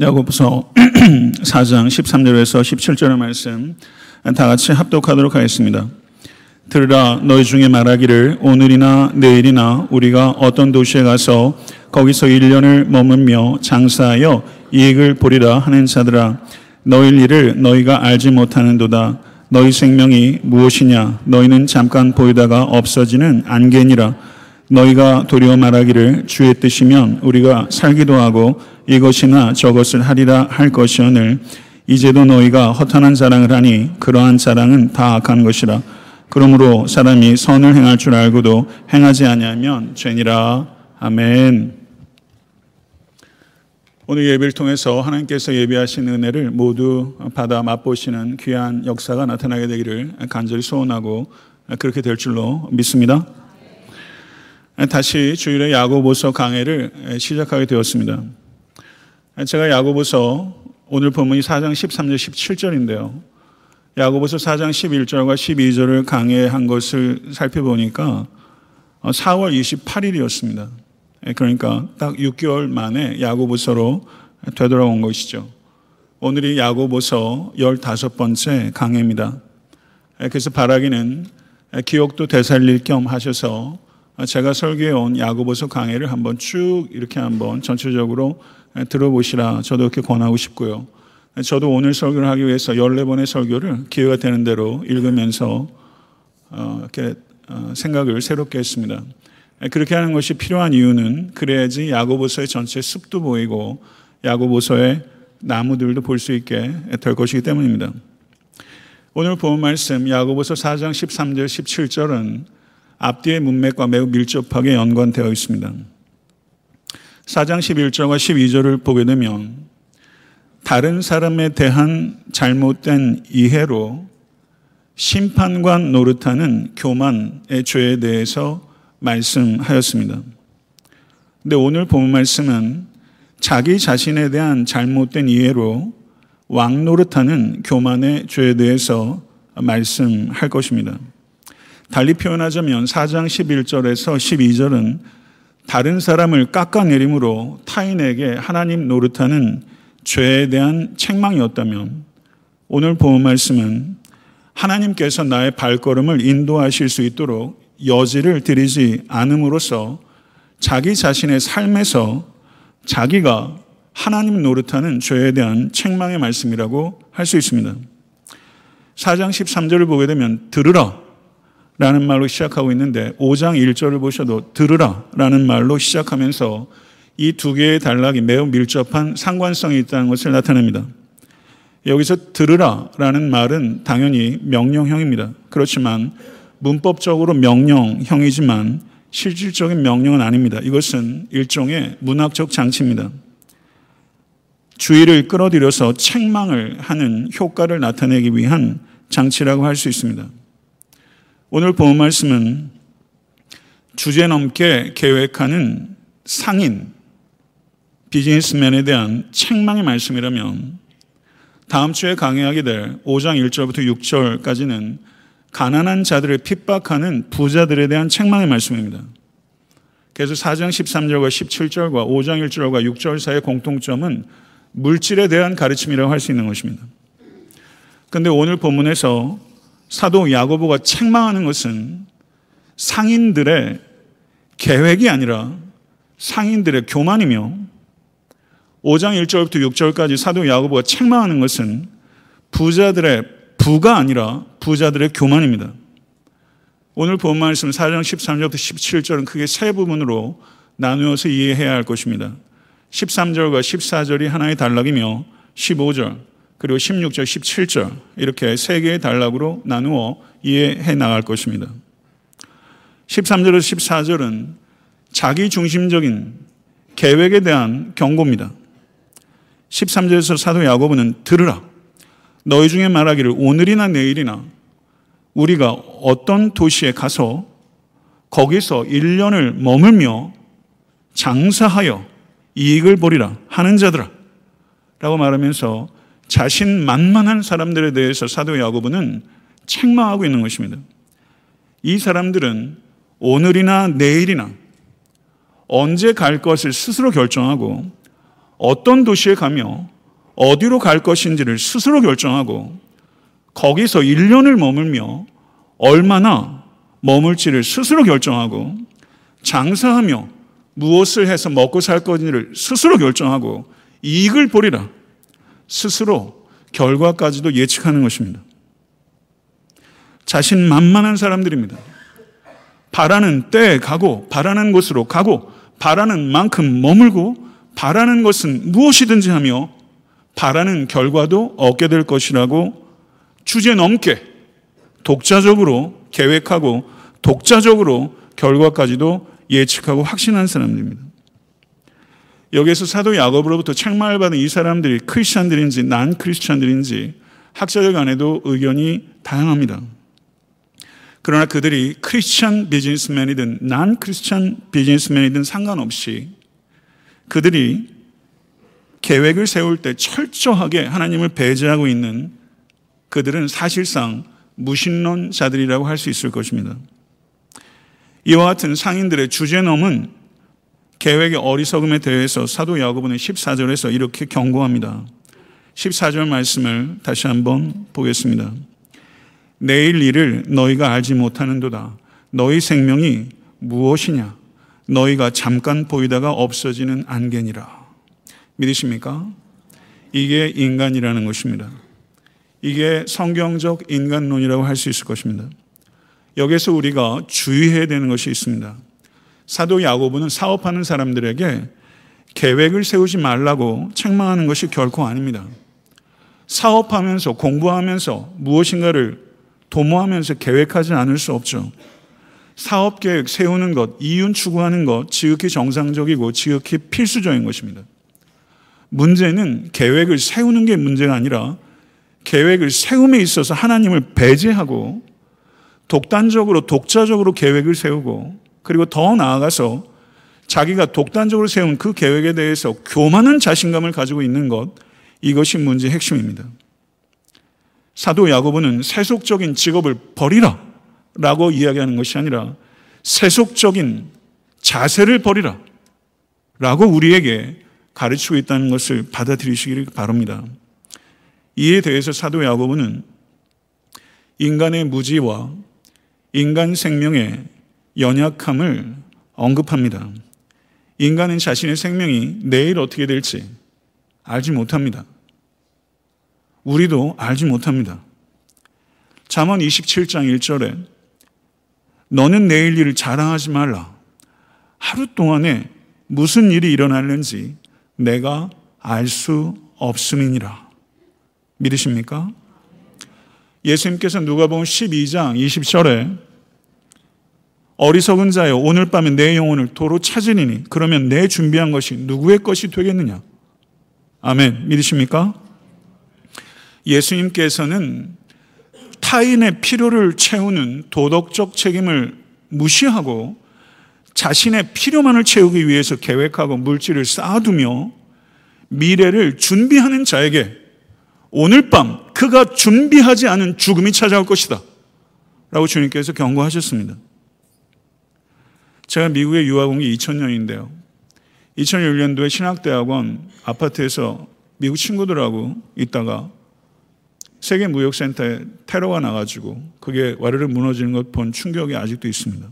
야고보서 4장 13절에서 17절의 말씀 다 같이 합독하도록 하겠습니다. 들으라 너희 중에 말하기를 오늘이나 내일이나 우리가 어떤 도시에 가서 거기서 1년을 머물며 장사하여 이익을 보리라 하는 자들아 너희 일을 너희가 알지 못하는도다. 너희 생명이 무엇이냐? 너희는 잠깐 보이다가 없어지는 안개니라 너희가 도리어 말하기를 주의 뜻이면 우리가 살기도 하고 이것이나 저것을 하리라 할 것이오늘 이제도 너희가 허탄한 자랑을 하니 그러한 자랑은 다 악한 것이라 그러므로 사람이 선을 행할 줄 알고도 행하지 아니하면 죄니라 아멘. 오늘 예배를 통해서 하나님께서 예비하신 은혜를 모두 받아 맛보시는 귀한 역사가 나타나게 되기를 간절히 소원하고 그렇게 될 줄로 믿습니다. 다시 주일의 야고보서 강해를 시작하게 되었습니다. 제가 야고보서 오늘 본문이 4장 13절 17절인데요. 야고보서 4장 11절과 12절을 강해한 것을 살펴보니까 4월 28일이었습니다. 그러니까 딱 6개월 만에 야고보서로 되돌아온 것이죠. 오늘이 야고보서 15번째 강해입니다. 그래서 바라기는 기억도 되살릴 겸 하셔서 제가 설교해 온 야고보서 강해를 한번 쭉 이렇게 한번 전체적으로 들어보시라 저도 이렇게 권하고 싶고요. 저도 오늘 설교를 하기 위해서 14번의 설교를 기회가 되는 대로 읽으면서 이렇게 생각을 새롭게 했습니다. 그렇게 하는 것이 필요한 이유는 그래야지 야고보서의 전체 숲도 보이고 야고보서의 나무들도 볼 수 있게 될 것이기 때문입니다. 오늘 본 말씀 야고보서 4장 13절 17절은 앞뒤의 문맥과 매우 밀접하게 연관되어 있습니다. 4장 11절과 12절을 보게 되면 다른 사람에 대한 잘못된 이해로 심판관 노릇하는 교만의 죄에 대해서 말씀하였습니다. 근데 오늘 본 말씀은 자기 자신에 대한 잘못된 이해로 왕 노릇하는 교만의 죄에 대해서 말씀할 것입니다. 달리 표현하자면 4장 11절에서 12절은 다른 사람을 깎아내림으로 타인에게 하나님 노릇하는 죄에 대한 책망이었다면 오늘 본 말씀은 하나님께서 나의 발걸음을 인도하실 수 있도록 여지를 드리지 않음으로써 자기 자신의 삶에서 자기가 하나님 노릇하는 죄에 대한 책망의 말씀이라고 할 수 있습니다. 4장 13절을 보게 되면 들으라 라는 말로 시작하고 있는데 5장 1절을 보셔도 들으라 라는 말로 시작하면서 이 두 개의 단락이 매우 밀접한 상관성이 있다는 것을 나타냅니다. 여기서 들으라 라는 말은 당연히 명령형입니다. 그렇지만 문법적으로 명령형이지만 실질적인 명령은 아닙니다. 이것은 일종의 문학적 장치입니다. 주의를 끌어들여서 책망을 하는 효과를 나타내기 위한 장치라고 할 수 있습니다. 오늘 본 말씀은 주제 넘게 계획하는 상인, 비즈니스맨에 대한 책망의 말씀이라면 다음 주에 강의하게 될 5장 1절부터 6절까지는 가난한 자들을 핍박하는 부자들에 대한 책망의 말씀입니다. 그래서 4장 13절과 17절과 5장 1절과 6절 사이의 공통점은 물질에 대한 가르침이라고 할 수 있는 것입니다. 그런데 오늘 본문에서 사도 야고보가 책망하는 것은 상인들의 계획이 아니라 상인들의 교만이며 5장 1절부터 6절까지 사도 야고보가 책망하는 것은 부자들의 부가 아니라 부자들의 교만입니다. 오늘 본 말씀 4장 13절부터 17절은 크게 세 부분으로 나누어서 이해해야 할 것입니다. 13절과 14절이 하나의 단락이며 15절 그리고 16절, 17절 이렇게 세 개의 단락으로 나누어 이해해 나갈 것입니다. 13절에서 14절은 자기 중심적인 계획에 대한 경고입니다. 13절에서 사도 야고보는 들으라. 너희 중에 말하기를 오늘이나 내일이나 우리가 어떤 도시에 가서 거기서 1년을 머물며 장사하여 이익을 보리라 하는 자들아 라고 말하면서 자신 만만한 사람들에 대해서 사도 야고보는 책망하고 있는 것입니다. 이 사람들은 오늘이나 내일이나 언제 갈 것을 스스로 결정하고 어떤 도시에 가며 어디로 갈 것인지를 스스로 결정하고 거기서 1년을 머물며 얼마나 머물지를 스스로 결정하고 장사하며 무엇을 해서 먹고 살 건지를 스스로 결정하고 이익을 보리라. 스스로 결과까지도 예측하는 것입니다. 자신 만만한 사람들입니다. 바라는 때에 가고, 바라는 곳으로 가고, 바라는 만큼 머물고, 바라는 것은 무엇이든지 하며, 바라는 결과도 얻게 될 것이라고 주제 넘게 독자적으로 계획하고, 독자적으로 결과까지도 예측하고 확신한 사람들입니다. 여기에서 사도 야곱으로부터 책망을 받은 이 사람들이 크리스찬들인지 난 크리스찬들인지 학자들 간에도 의견이 다양합니다. 그러나 그들이 크리스찬 비즈니스맨이든 난 크리스찬 비즈니스맨이든 상관없이 그들이 계획을 세울 때 철저하게 하나님을 배제하고 있는 그들은 사실상 무신론자들이라고 할 수 있을 것입니다. 이와 같은 상인들의 주제넘은 계획의 어리석음에 대해서 사도 야고보는 14절에서 이렇게 경고합니다. 14절 말씀을 다시 한번 보겠습니다. 내일 일을 너희가 알지 못하는도다. 너희 생명이 무엇이냐? 너희가 잠깐 보이다가 없어지는 안개니라. 믿으십니까? 이게 인간이라는 것입니다. 이게 성경적 인간론이라고 할 수 있을 것입니다. 여기서 우리가 주의해야 되는 것이 있습니다. 사도 야고보는 사업하는 사람들에게 계획을 세우지 말라고 책망하는 것이 결코 아닙니다. 사업하면서 공부하면서 무엇인가를 도모하면서 계획하지 않을 수 없죠. 사업 계획 세우는 것, 이윤 추구하는 것 지극히 정상적이고 지극히 필수적인 것입니다. 문제는 계획을 세우는 게 문제가 아니라 계획을 세움에 있어서 하나님을 배제하고 독단적으로 독자적으로 계획을 세우고 그리고 더 나아가서 자기가 독단적으로 세운 그 계획에 대해서 교만한 자신감을 가지고 있는 것 이것이 문제의 핵심입니다. 사도 야고보는 세속적인 직업을 버리라 라고 이야기하는 것이 아니라 세속적인 자세를 버리라 라고 우리에게 가르치고 있다는 것을 받아들이시기를 바랍니다. 이에 대해서 사도 야고보는 인간의 무지와 인간 생명의 연약함을 언급합니다. 인간은 자신의 생명이 내일 어떻게 될지 알지 못합니다. 우리도 알지 못합니다. 잠언 27장 1절에 너는 내일 일을 자랑하지 말라. 하루 동안에 무슨 일이 일어날는지 내가 알 수 없음이니라. 믿으십니까? 예수님께서 누가복음 12장 20절에 어리석은 자여 오늘 밤에 내 영혼을 도로 찾으리니 그러면 내 준비한 것이 누구의 것이 되겠느냐? 아멘. 믿으십니까? 예수님께서는 타인의 필요를 채우는 도덕적 책임을 무시하고 자신의 필요만을 채우기 위해서 계획하고 물질을 쌓아두며 미래를 준비하는 자에게 오늘 밤 그가 준비하지 않은 죽음이 찾아올 것이다. 라고 주님께서 경고하셨습니다. 제가 미국에 유학 온 게 2000년인데요. 2001년도에 신학대학원 아파트에서 미국 친구들하고 있다가 세계 무역센터에 테러가 나가지고 그게 와르르 무너지는 것 본 충격이 아직도 있습니다.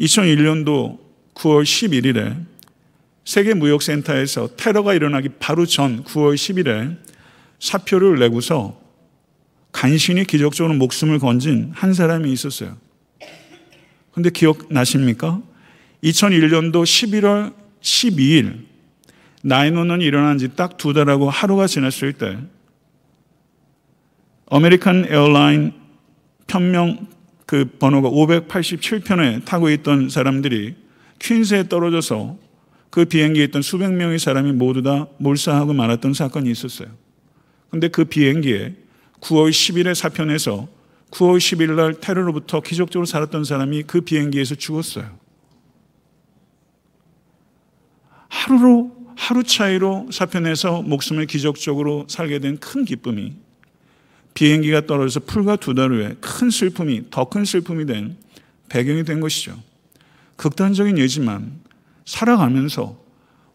2001년도 9월 11일에 세계 무역센터에서 테러가 일어나기 바로 전 9월 10일에 사표를 내고서 간신히 기적적으로 목숨을 건진 한 사람이 있었어요. 근데 기억나십니까? 2001년도 11월 12일 nine one one이 일어난 지 딱 두 달하고 하루가 지났을 때 American Airline 편명 그 번호가 587편에 타고 있던 사람들이 퀸스에 떨어져서 그 비행기에 있던 수백 명의 사람이 모두 다 몰사하고 말았던 사건이 있었어요. 근데 그 비행기에 9월 10일에 사편에서 9월 10일 날 테러로부터 기적적으로 살았던 사람이 그 비행기에서 죽었어요. 하루로 하루 차이로 사편에서 목숨을 기적적으로 살게 된 큰 기쁨이 비행기가 떨어져서 풀과 두 달 후에 큰 슬픔이 더 큰 슬픔이 된 배경이 된 것이죠. 극단적인 예지만 살아가면서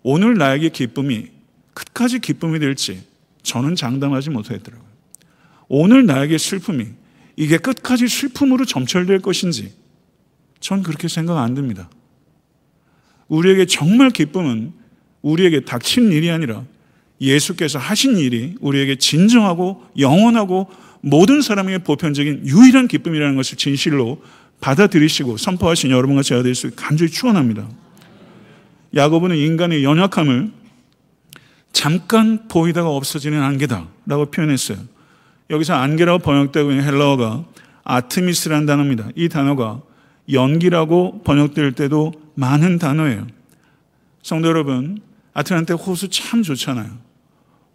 오늘 나에게 기쁨이 끝까지 기쁨이 될지 저는 장담하지 못하겠더라고요. 오늘 나에게 슬픔이 이게 끝까지 슬픔으로 점철될 것인지 전 그렇게 생각 안 듭니다. 우리에게 정말 기쁨은 우리에게 닥친 일이 아니라 예수께서 하신 일이 우리에게 진정하고 영원하고 모든 사람에게 보편적인 유일한 기쁨이라는 것을 진실로 받아들이시고 선포하신 여러분과 제가 될 수 간절히 축원합니다. 야고보는 인간의 연약함을 잠깐 보이다가 없어지는 안개다라고 표현했어요. 여기서 안개라고 번역되고 있는 헬라어가 아트미스라는 단어입니다. 이 단어가 연기라고 번역될 때도 많은 단어예요. 성도 여러분, 아틀란테 호수 참 좋잖아요.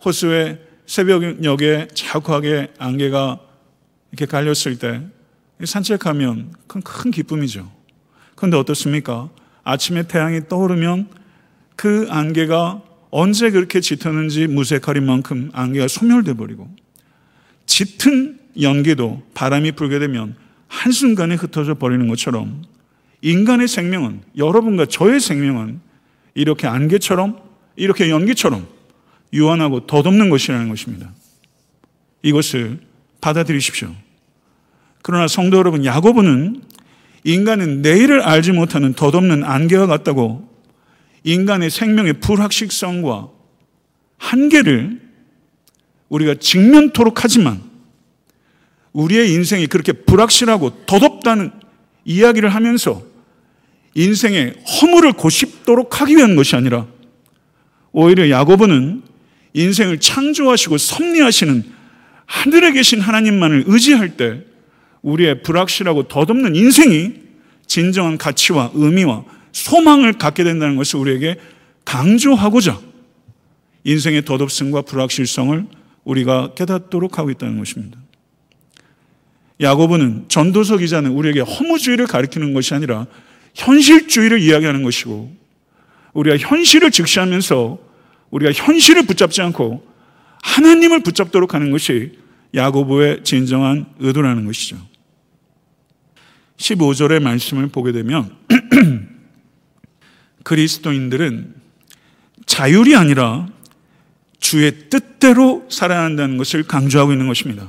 호수에 새벽녘에 자욱하게 안개가 이렇게 갈렸을 때 산책하면 큰, 큰 기쁨이죠. 그런데 어떻습니까? 아침에 태양이 떠오르면 그 안개가 언제 그렇게 짙었는지 무색거린 만큼 안개가 소멸돼 버리고 짙은 연기도 바람이 불게 되면 한순간에 흩어져 버리는 것처럼 인간의 생명은 여러분과 저의 생명은 이렇게 안개처럼 이렇게 연기처럼 유한하고 덧없는 것이라는 것입니다. 이것을 받아들이십시오. 그러나 성도 여러분, 야고보는 인간은 내일을 알지 못하는 덧없는 안개와 같다고 인간의 생명의 불확실성과 한계를 우리가 직면토록 하지만 우리의 인생이 그렇게 불확실하고 덧없다는 이야기를 하면서 인생의 허물을 고십도록 하기 위한 것이 아니라 오히려 야고보는 인생을 창조하시고 섭리하시는 하늘에 계신 하나님만을 의지할 때 우리의 불확실하고 덧없는 인생이 진정한 가치와 의미와 소망을 갖게 된다는 것을 우리에게 강조하고자 인생의 덧없음과 불확실성을 우리가 깨닫도록 하고 있다는 것입니다. 야고보는 전도서 기자는 우리에게 허무주의를 가리키는 것이 아니라 현실주의를 이야기하는 것이고 우리가 현실을 직시하면서 우리가 현실을 붙잡지 않고 하나님을 붙잡도록 하는 것이 야고보의 진정한 의도라는 것이죠. 15절의 말씀을 보게 되면 그리스도인들은 자율이 아니라 주의 뜻대로 살아야 한다는 것을 강조하고 있는 것입니다.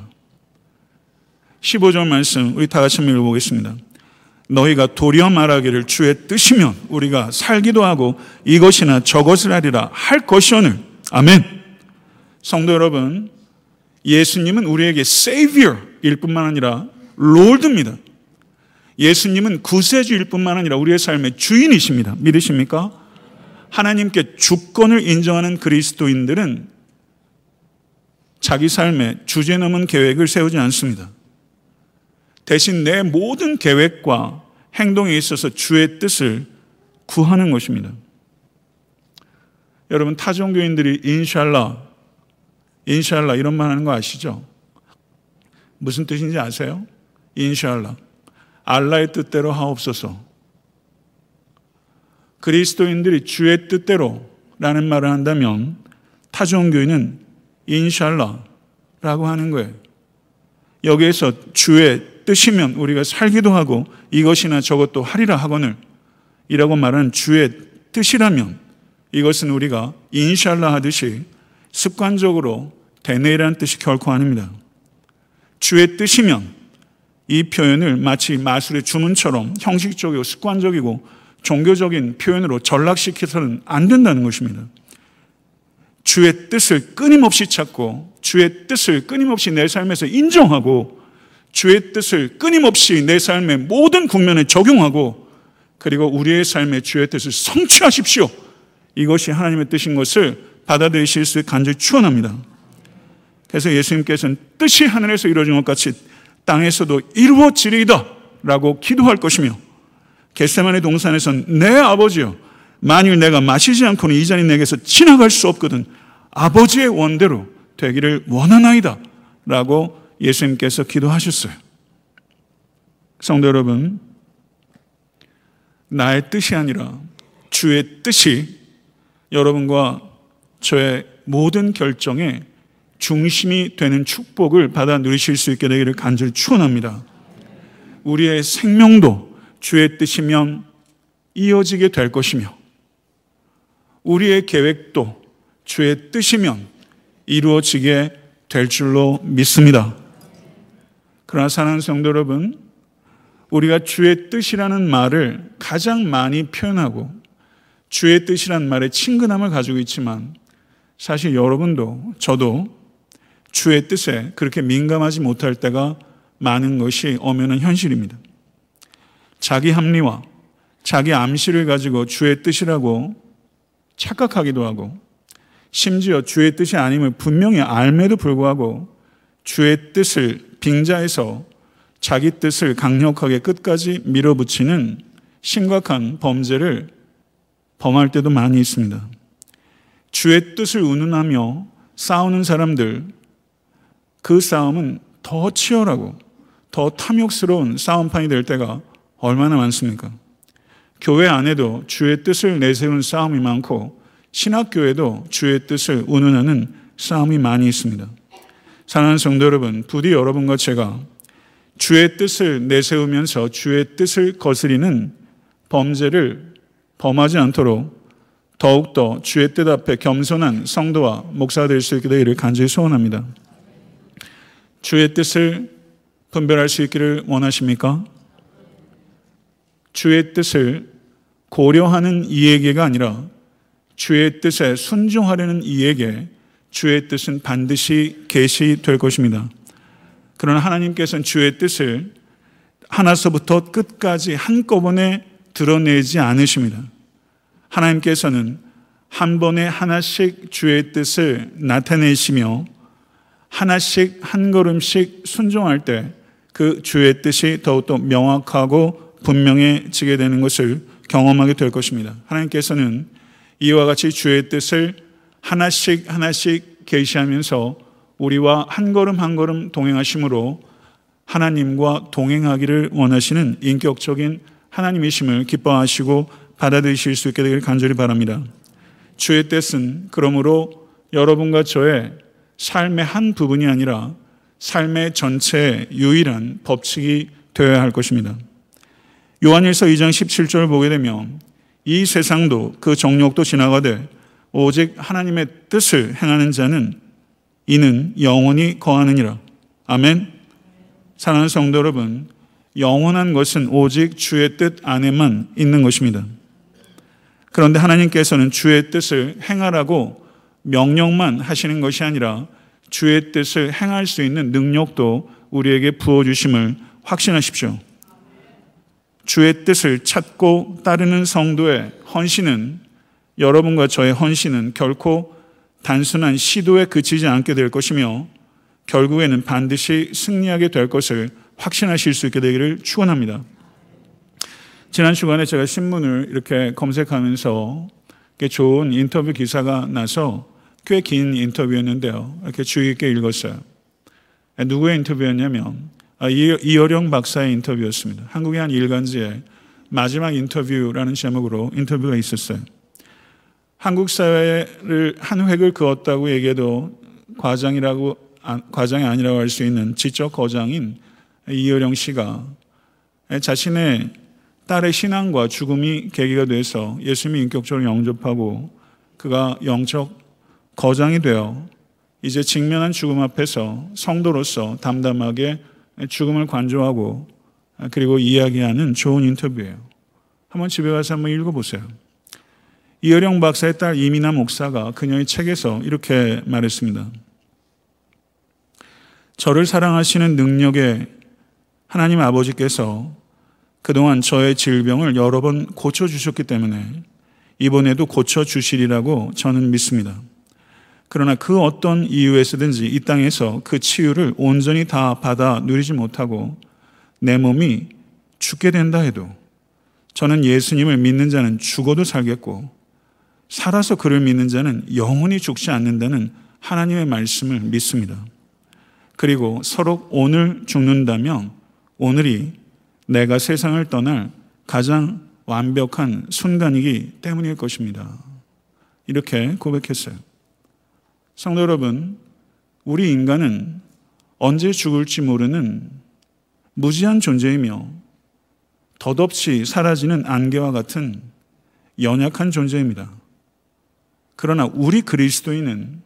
15절 말씀 우리 다 같이 한번 읽어보겠습니다. 너희가 도리어 말하기를 주의 뜻이면 우리가 살기도 하고 이것이나 저것을 하리라 할 것이오늘 아멘. 성도 여러분, 예수님은 우리에게 Savior일 뿐만 아니라 Lord입니다. 예수님은 구세주일 뿐만 아니라 우리의 삶의 주인이십니다. 믿으십니까? 하나님께 주권을 인정하는 그리스도인들은 자기 삶에 주제 넘은 계획을 세우지 않습니다. 대신 내 모든 계획과 행동에 있어서 주의 뜻을 구하는 것입니다. 여러분 타종교인들이 인샬라, 인샬라 이런 말 하는 거 아시죠? 무슨 뜻인지 아세요? 인샬라. 알라의 뜻대로 하옵소서. 그리스도인들이 주의 뜻대로 라는 말을 한다면 타종교인은 인샬라라고 하는 거예요. 여기에서 주의 뜻이면 우리가 살기도 하고 이것이나 저것도 하리라 하거늘 이라고 말하는 주의 뜻이라면 이것은 우리가 인샬라 하듯이 습관적으로 되뇌이라는 뜻이 결코 아닙니다. 주의 뜻이면 이 표현을 마치 마술의 주문처럼 형식적이고 습관적이고 종교적인 표현으로 전락시켜서는 안 된다는 것입니다. 주의 뜻을 끊임없이 찾고 주의 뜻을 끊임없이 내 삶에서 인정하고 주의 뜻을 끊임없이 내 삶의 모든 국면에 적용하고 그리고 우리의 삶의 주의 뜻을 성취하십시오. 이것이 하나님의 뜻인 것을 받아들이실 수 간절히 추원합니다. 그래서 예수님께서는 뜻이 하늘에서 이루어진 것 같이 땅에서도 이루어지리이다 라고 기도할 것이며 겟세만의 동산에선 내 아버지여 만일 내가 마시지 않고는 이 잔이 내게서 지나갈 수 없거든 아버지의 원대로 되기를 원하나이다 라고 예수님께서 기도하셨어요. 성도 여러분, 나의 뜻이 아니라 주의 뜻이 여러분과 저의 모든 결정에 중심이 되는 축복을 받아 누리실 수 있게 되기를 간절히 축원합니다. 우리의 생명도 주의 뜻이면 이어지게 될 것이며 우리의 계획도 주의 뜻이면 이루어지게 될 줄로 믿습니다. 그러나 사랑하는 성도 여러분, 우리가 주의 뜻이라는 말을 가장 많이 표현하고 주의 뜻이라는 말에 친근함을 가지고 있지만 사실 여러분도 저도 주의 뜻에 그렇게 민감하지 못할 때가 많은 것이 엄연한 현실입니다. 자기 합리와 자기 암시를 가지고 주의 뜻이라고 착각하기도 하고 심지어 주의 뜻이 아님을 분명히 알매도 불구하고 주의 뜻을 빙자해서 자기 뜻을 강력하게 끝까지 밀어붙이는 심각한 범죄를 범할 때도 많이 있습니다. 주의 뜻을 운운하며 싸우는 사람들, 그 싸움은 더 치열하고 더 탐욕스러운 싸움판이 될 때가 얼마나 많습니까? 교회 안에도 주의 뜻을 내세우는 싸움이 많고 신학교에도 주의 뜻을 운운하는 싸움이 많이 있습니다. 사랑하는 성도 여러분, 부디 여러분과 제가 주의 뜻을 내세우면서 주의 뜻을 거스리는 범죄를 범하지 않도록 더욱더 주의 뜻 앞에 겸손한 성도와 목사가 될수 있게 되기를 간절히 소원합니다. 주의 뜻을 분별할 수 있기를 원하십니까? 주의 뜻을 고려하는 이에게가 아니라 주의 뜻에 순종하려는 이에게 주의 뜻은 반드시 계시될 것입니다. 그러나 하나님께서는 주의 뜻을 하나서부터 끝까지 한꺼번에 드러내지 않으십니다. 하나님께서는 한 번에 하나씩 주의 뜻을 나타내시며 하나씩 한 걸음씩 순종할 때 그 주의 뜻이 더욱더 명확하고 분명해지게 되는 것을 경험하게 될 것입니다. 하나님께서는 이와 같이 주의 뜻을 하나씩 하나씩 계시하면서 우리와 한 걸음 한 걸음 동행하심으로 하나님과 동행하기를 원하시는 인격적인 하나님이심을 기뻐하시고 받아들이실 수 있게 되기를 간절히 바랍니다. 주의 뜻은 그러므로 여러분과 저의 삶의 한 부분이 아니라 삶의 전체의 유일한 법칙이 되어야 할 것입니다. 요한일서 2장 17절을 보게 되면 이 세상도 그 정욕도 지나가되 오직 하나님의 뜻을 행하는 자는 이는 영원히 거하느니라. 아멘. 사랑하는 성도 여러분, 영원한 것은 오직 주의 뜻 안에만 있는 것입니다. 그런데 하나님께서는 주의 뜻을 행하라고 명령만 하시는 것이 아니라 주의 뜻을 행할 수 있는 능력도 우리에게 부어주심을 확신하십시오. 주의 뜻을 찾고 따르는 성도의 헌신은 여러분과 저의 헌신은 결코 단순한 시도에 그치지 않게 될 것이며 결국에는 반드시 승리하게 될 것을 확신하실 수 있게 되기를 축원합니다. 지난 주간에 제가 신문을 이렇게 검색하면서 좋은 인터뷰 기사가 나서 꽤 긴 인터뷰였는데요. 이렇게 주의 있게 읽었어요. 누구의 인터뷰였냐면 아, 이어령 박사의 인터뷰였습니다. 한국의 한 일간지에 마지막 인터뷰라는 제목으로 인터뷰가 있었어요. 한국 사회를 한 획을 그었다고 얘기해도 과장이라고 과장이 아니라고 할 수 있는 지적 거장인 이어령 씨가 자신의 딸의 신앙과 죽음이 계기가 돼서 예수님이 인격적으로 영접하고 그가 영적 거장이 되어 이제 직면한 죽음 앞에서 성도로서 담담하게 죽음을 관조하고 그리고 이야기하는 좋은 인터뷰예요. 한번 집에 가서 한번 읽어보세요. 이어령 박사의 딸 이민아 목사가 그녀의 책에서 이렇게 말했습니다. 저를 사랑하시는 능력의 하나님 아버지께서 그동안 저의 질병을 여러 번 고쳐주셨기 때문에 이번에도 고쳐주시리라고 저는 믿습니다. 그러나 그 어떤 이유에서든지 이 땅에서 그 치유를 온전히 다 받아 누리지 못하고 내 몸이 죽게 된다 해도 저는 예수님을 믿는 자는 죽어도 살겠고 살아서 그를 믿는 자는 영원히 죽지 않는다는 하나님의 말씀을 믿습니다. 그리고 서로 오늘 죽는다면 오늘이 내가 세상을 떠날 가장 완벽한 순간이기 때문일 것입니다. 이렇게 고백했어요. 성도 여러분, 우리 인간은 언제 죽을지 모르는 무지한 존재이며 덧없이 사라지는 안개와 같은 연약한 존재입니다. 그러나 우리 그리스도인은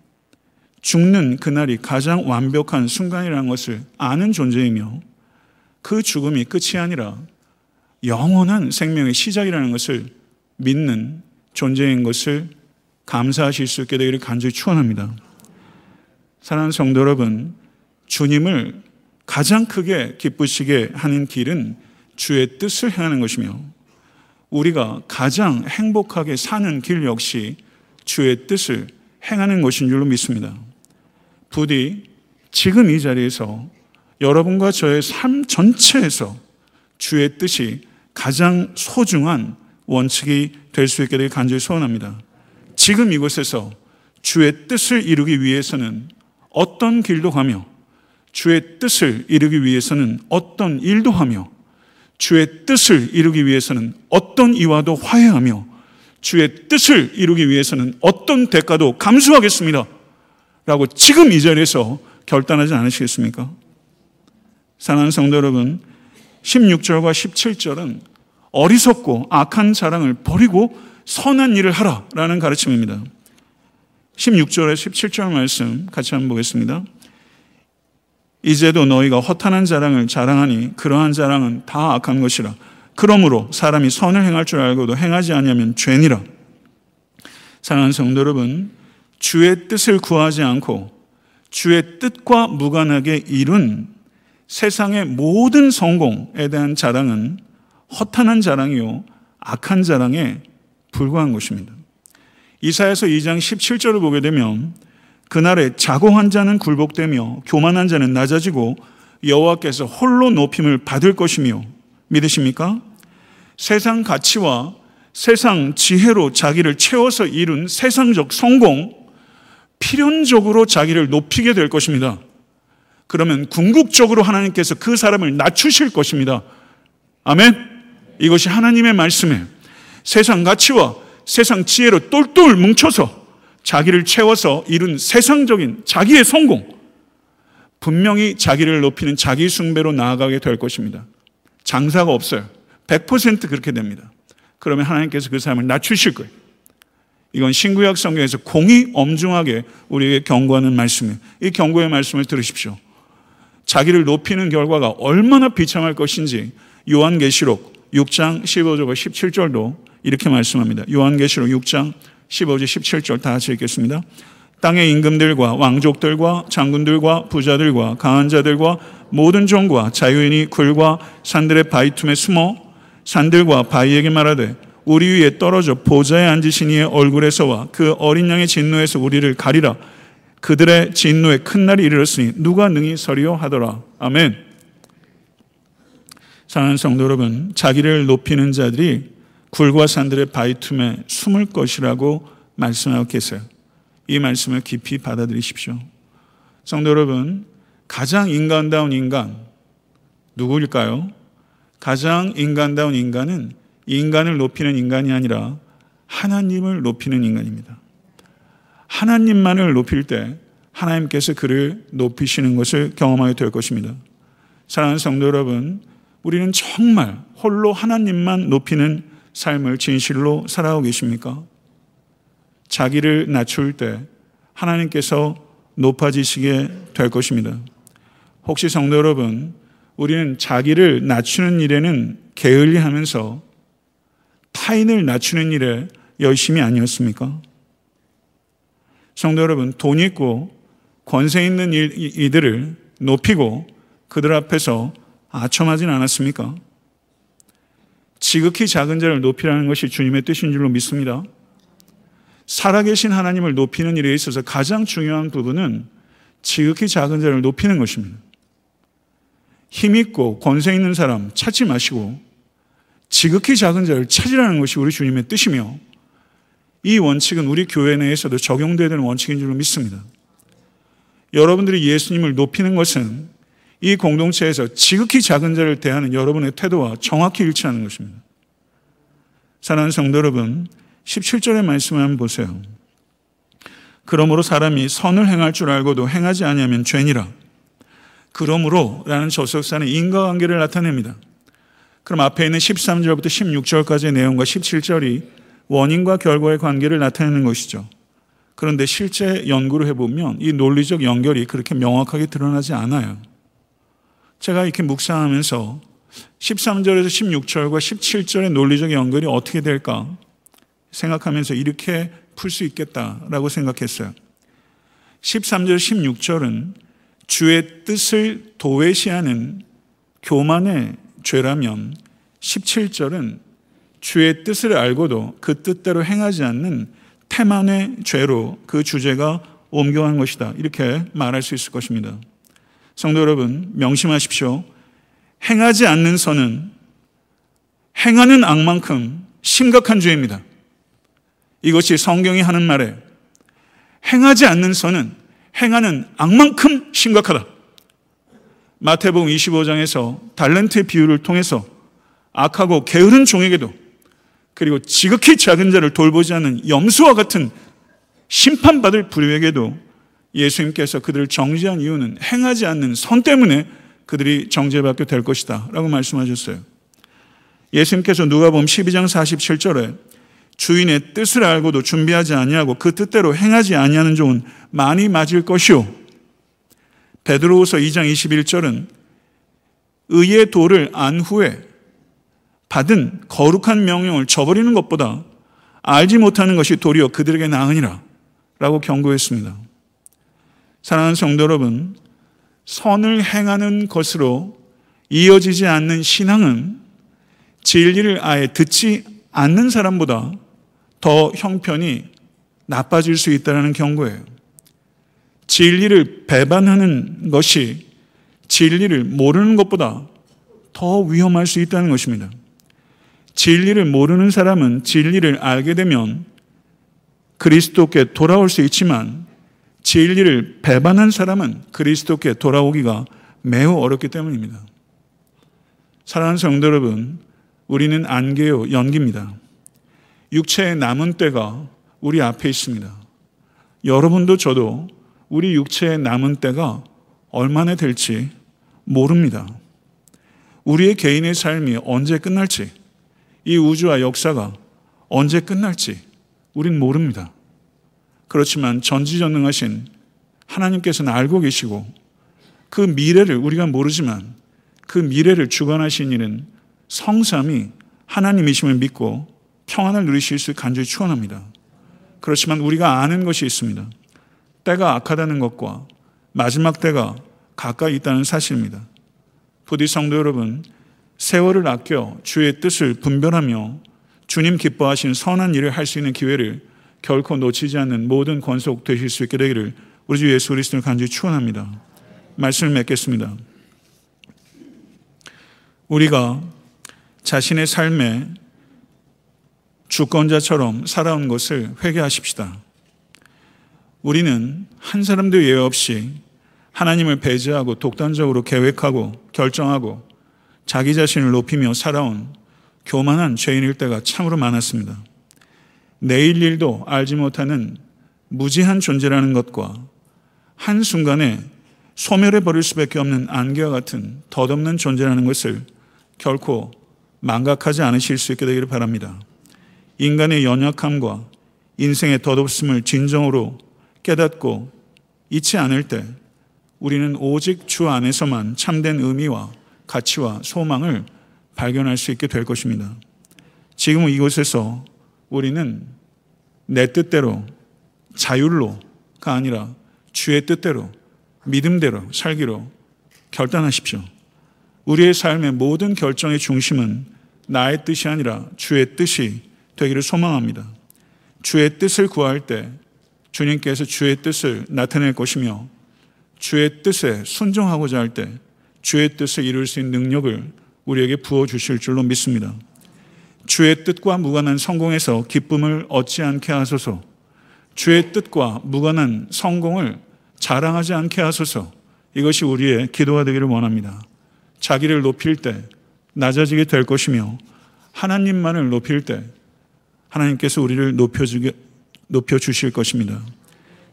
죽는 그날이 가장 완벽한 순간이라는 것을 아는 존재이며 그 죽음이 끝이 아니라 영원한 생명의 시작이라는 것을 믿는 존재인 것을 감사하실 수 있게 되기를 간절히 축원합니다. 사랑하는 성도 여러분, 주님을 가장 크게 기쁘시게 하는 길은 주의 뜻을 행하는 것이며 우리가 가장 행복하게 사는 길 역시 주의 뜻을 행하는 것인 줄로 믿습니다. 부디 지금 이 자리에서 여러분과 저의 삶 전체에서 주의 뜻이 가장 소중한 원칙이 될 수 있게 되길 간절히 소원합니다. 지금 이곳에서 주의 뜻을 이루기 위해서는 어떤 길도 가며 주의 뜻을 이루기 위해서는 어떤 일도 하며 주의 뜻을 이루기 위해서는 어떤 이와도 화해하며 주의 뜻을 이루기 위해서는 어떤 대가도 감수하겠습니다. 라고 지금 이 자리에서 결단하지 않으시겠습니까? 사랑하는 성도 여러분, 16절과 17절은 어리석고 악한 자랑을 버리고 선한 일을 하라 라는 가르침입니다. 16절에 17절 말씀 같이 한번 보겠습니다. 이제도 너희가 허탄한 자랑을 자랑하니 그러한 자랑은 다 악한 것이라. 그러므로 사람이 선을 행할 줄 알고도 행하지 아니하면 죄니라. 사랑하는 성도 여러분, 주의 뜻을 구하지 않고 주의 뜻과 무관하게 이룬 세상의 모든 성공에 대한 자랑은 허탄한 자랑이요 악한 자랑에 불과한 것입니다. 이사에서 2장 17절을 보게 되면 그날에 자고한 자는 굴복되며 교만한 자는 낮아지고 여호와께서 홀로 높임을 받을 것이며 믿으십니까? 세상 가치와 세상 지혜로 자기를 채워서 이룬 세상적 성공 필연적으로 자기를 높이게 될 것입니다. 그러면 궁극적으로 하나님께서 그 사람을 낮추실 것입니다. 아멘. 이것이 하나님의 말씀에 세상 가치와 세상 지혜로 똘똘 뭉쳐서 자기를 채워서 이룬 세상적인 자기의 성공, 분명히 자기를 높이는 자기 숭배로 나아가게 될 것입니다. 장사가 없어요. 100% 그렇게 됩니다. 그러면 하나님께서 그 사람을 낮추실 거예요. 이건 신구약 성경에서 공이 엄중하게 우리에게 경고하는 말씀이에요. 이 경고의 말씀을 들으십시오. 자기를 높이는 결과가 얼마나 비참할 것인지 요한계시록 6장 15절과 17절도 이렇게 말씀합니다. 요한계시록 6장 15절 17절 다 같이 읽겠습니다. 땅의 임금들과 왕족들과 장군들과 부자들과 강한 자들과 모든 종과 자유인이 굴과 산들의 바위 틈에 숨어 산들과 바위에게 말하되 우리 위에 떨어져 보좌에 앉으신 이의 얼굴에서와 그 어린 양의 진노에서 우리를 가리라 그들의 진노에 큰 날이 이르렀으니 누가 능히 서리요 하더라 아멘 사랑하는 성도 여러분 자기를 높이는 자들이 굴과 산들의 바위 틈에 숨을 것이라고 말씀하고 계세요. 이 말씀을 깊이 받아들이십시오. 성도 여러분, 가장 인간다운 인간, 누구일까요? 가장 인간다운 인간은 인간을 높이는 인간이 아니라 하나님을 높이는 인간입니다. 하나님만을 높일 때 하나님께서 그를 높이시는 것을 경험하게 될 것입니다. 사랑하는 성도 여러분, 우리는 정말 홀로 하나님만 높이는 삶을 진실로 살아오고 계십니까? 자기를 낮출 때 하나님께서 높아지시게 될 것입니다. 혹시 성도 여러분, 우리는 자기를 낮추는 일에는 게을리 하면서 타인을 낮추는 일에 열심히 아니었습니까? 성도 여러분, 돈 있고 권세 있는 이들을 높이고 그들 앞에서 아첨하진 않았습니까? 지극히 작은 자를 높이라는 것이 주님의 뜻인 줄로 믿습니다. 살아계신 하나님을 높이는 일에 있어서 가장 중요한 부분은 지극히 작은 자를 높이는 것입니다. 힘있고 권세 있는 사람 찾지 마시고 지극히 작은 자를 찾으라는 것이 우리 주님의 뜻이며 이 원칙은 우리 교회 내에서도 적용되어야 되는 원칙인 줄로 믿습니다. 여러분들이 예수님을 높이는 것은 이 공동체에서 지극히 작은 자를 대하는 여러분의 태도와 정확히 일치하는 것입니다. 사랑하는 성도 여러분, 17절의 말씀을 한번 보세요. 그러므로 사람이 선을 행할 줄 알고도 행하지 아니하면 죄니라. 그러므로 라는 저석사는 인과관계를 나타냅니다. 그럼 앞에 있는 13절부터 16절까지의 내용과 17절이 원인과 결과의 관계를 나타내는 것이죠. 그런데 실제 연구를 해보면 이 논리적 연결이 그렇게 명확하게 드러나지 않아요. 제가 이렇게 묵상하면서 13절에서 16절과 17절의 논리적 연결이 어떻게 될까 생각하면서 이렇게 풀 수 있겠다라고 생각했어요. 13절, 16절은 주의 뜻을 도외시하는 교만의 죄라면 17절은 주의 뜻을 알고도 그 뜻대로 행하지 않는 태만의 죄로 그 주제가 옮겨간 것이다. 이렇게 말할 수 있을 것입니다. 성도 여러분, 명심하십시오. 행하지 않는 선은 행하는 악만큼 심각한 죄입니다. 이것이 성경이 하는 말에 행하지 않는 선은 행하는 악만큼 심각하다. 마태복음 25장에서 달란트의 비유를 통해서 악하고 게으른 종에게도 그리고 지극히 작은 자를 돌보지 않는 염소와 같은 심판받을 부류에게도 예수님께서 그들을 정지한 이유는 행하지 않는 선 때문에 그들이 정죄받게 될 것이다. 라고 말씀하셨어요. 예수님께서 누가복음 12장 47절에 주인의 뜻을 알고도 준비하지 아니하고 그 뜻대로 행하지 아니하는 종은 많이 맞을 것이요. 베드로후서 2장 21절은 의의 도를 안 후에 받은 거룩한 명령을 저버리는 것보다 알지 못하는 것이 도리어 그들에게 나으니라 라고 경고했습니다. 사랑하는 성도 여러분, 선을 행하는 것으로 이어지지 않는 신앙은 진리를 아예 듣지 않는 사람보다 더 형편이 나빠질 수 있다는 경고예요. 진리를 배반하는 것이 진리를 모르는 것보다 더 위험할 수 있다는 것입니다. 진리를 모르는 사람은 진리를 알게 되면 그리스도께 돌아올 수 있지만 진리를 배반한 사람은 그리스도께 돌아오기가 매우 어렵기 때문입니다. 사랑하는 성도 여러분, 우리는 안개요 연기입니다. 육체의 남은 때가 우리 앞에 있습니다. 여러분도 저도 우리 육체의 남은 때가 얼마나 될지 모릅니다. 우리의 개인의 삶이 언제 끝날지, 이 우주와 역사가 언제 끝날지 우린 모릅니다. 그렇지만 전지전능하신 하나님께서는 알고 계시고 그 미래를 우리가 모르지만 그 미래를 주관하신 이는 성삼이 하나님이심을 믿고 평안을 누리실 수 간절히 축원합니다. 그렇지만 우리가 아는 것이 있습니다. 때가 악하다는 것과 마지막 때가 가까이 있다는 사실입니다. 부디 성도 여러분, 세월을 아껴 주의 뜻을 분별하며 주님 기뻐하신 선한 일을 할 수 있는 기회를 결코 놓치지 않는 모든 권속 되실 수 있게 되기를 우리 주 예수 그리스도를 간절히 축원합니다. 말씀을 맺겠습니다. 우리가 자신의 삶에 주권자처럼 살아온 것을 회개하십시다. 우리는 한 사람도 예외 없이 하나님을 배제하고 독단적으로 계획하고 결정하고 자기 자신을 높이며 살아온 교만한 죄인일 때가 참으로 많았습니다. 내일 일도 알지 못하는 무지한 존재라는 것과 한순간에 소멸해 버릴 수밖에 없는 안개와 같은 덧없는 존재라는 것을 결코 망각하지 않으실 수 있게 되기를 바랍니다. 인간의 연약함과 인생의 덧없음을 진정으로 깨닫고 잊지 않을 때 우리는 오직 주 안에서만 참된 의미와 가치와 소망을 발견할 수 있게 될 것입니다. 지금 이곳에서 우리는 내 뜻대로 자율로가 아니라 주의 뜻대로 믿음대로 살기로 결단하십시오. 우리의 삶의 모든 결정의 중심은 나의 뜻이 아니라 주의 뜻이 되기를 소망합니다. 주의 뜻을 구할 때 주님께서 주의 뜻을 나타낼 것이며 주의 뜻에 순종하고자 할 때 주의 뜻을 이룰 수 있는 능력을 우리에게 부어 주실 줄로 믿습니다. 주의 뜻과 무관한 성공에서 기쁨을 얻지 않게 하소서. 주의 뜻과 무관한 성공을 자랑하지 않게 하소서. 이것이 우리의 기도가 되기를 원합니다. 자기를 높일 때 낮아지게 될 것이며 하나님만을 높일 때 하나님께서 우리를 높여주게, 높여주실 것입니다.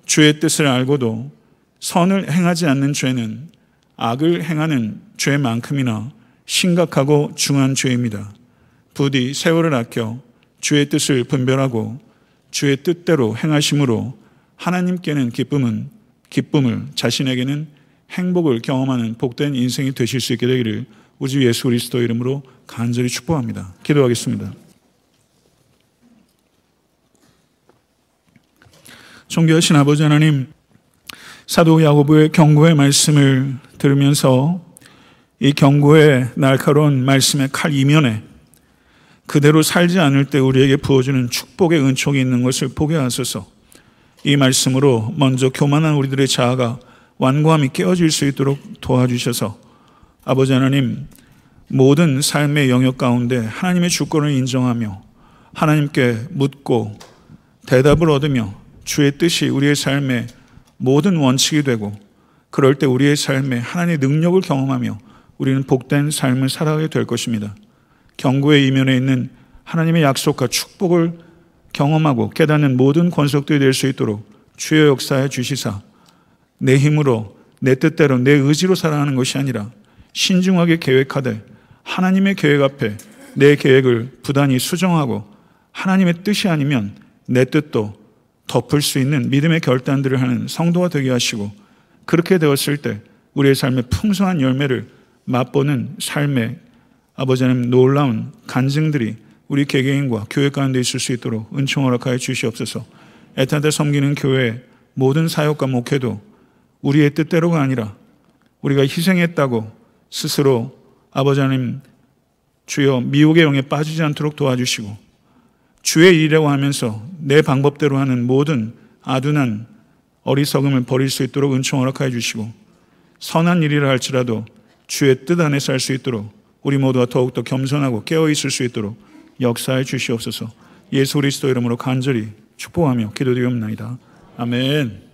주의 뜻을 알고도 선을 행하지 않는 죄는 악을 행하는 죄만큼이나 심각하고 중한 죄입니다. 부디 세월을 아껴 주의 뜻을 분별하고 주의 뜻대로 행하심으로 하나님께는 기쁨은 기쁨을 자신에게는 행복을 경험하는 복된 인생이 되실 수 있게 되기를 우주 예수 그리스도 이름으로 간절히 축복합니다. 기도하겠습니다. 존귀하신 아버지 하나님, 사도 야고보의 경고의 말씀을 들으면서 이 경고의 날카로운 말씀의 칼 이면에 그대로 살지 않을 때 우리에게 부어주는 축복의 은총이 있는 것을 보게 하소서. 이 말씀으로 먼저 교만한 우리들의 자아가 완고함이 깨어질 수 있도록 도와주셔서 아버지 하나님 모든 삶의 영역 가운데 하나님의 주권을 인정하며 하나님께 묻고 대답을 얻으며 주의 뜻이 우리의 삶의 모든 원칙이 되고 그럴 때 우리의 삶에 하나님의 능력을 경험하며 우리는 복된 삶을 살아가게 될 것입니다. 경고의 이면에 있는 하나님의 약속과 축복을 경험하고 깨닫는 모든 권속들이 될 수 있도록 주의 역사에 주시사 내 힘으로 내 뜻대로 내 의지로 살아가는 것이 아니라 신중하게 계획하되 하나님의 계획 앞에 내 계획을 부단히 수정하고 하나님의 뜻이 아니면 내 뜻도 덮을 수 있는 믿음의 결단들을 하는 성도가 되게 하시고 그렇게 되었을 때 우리의 삶의 풍성한 열매를 맛보는 삶의 아버지 하나님 놀라운 간증들이 우리 개개인과 교회 가운데 있을 수 있도록 은총 허락하여 주시옵소서. 애타게 섬기는 교회 모든 사역과 목회도 우리의 뜻대로가 아니라 우리가 희생했다고 스스로 아버지 하나님 주여 미혹의 영에 빠지지 않도록 도와주시고 주의 일이라고 하면서 내 방법대로 하는 모든 아둔한 어리석음을 버릴 수 있도록 은총 허락하여 주시고 선한 일이라 할지라도 주의 뜻 안에 살수 있도록 우리 모두가 더욱더 겸손하고 깨어 있을 수 있도록 역사해 주시옵소서 예수 그리스도 이름으로 간절히 축복하며 기도드리옵나이다. 아멘.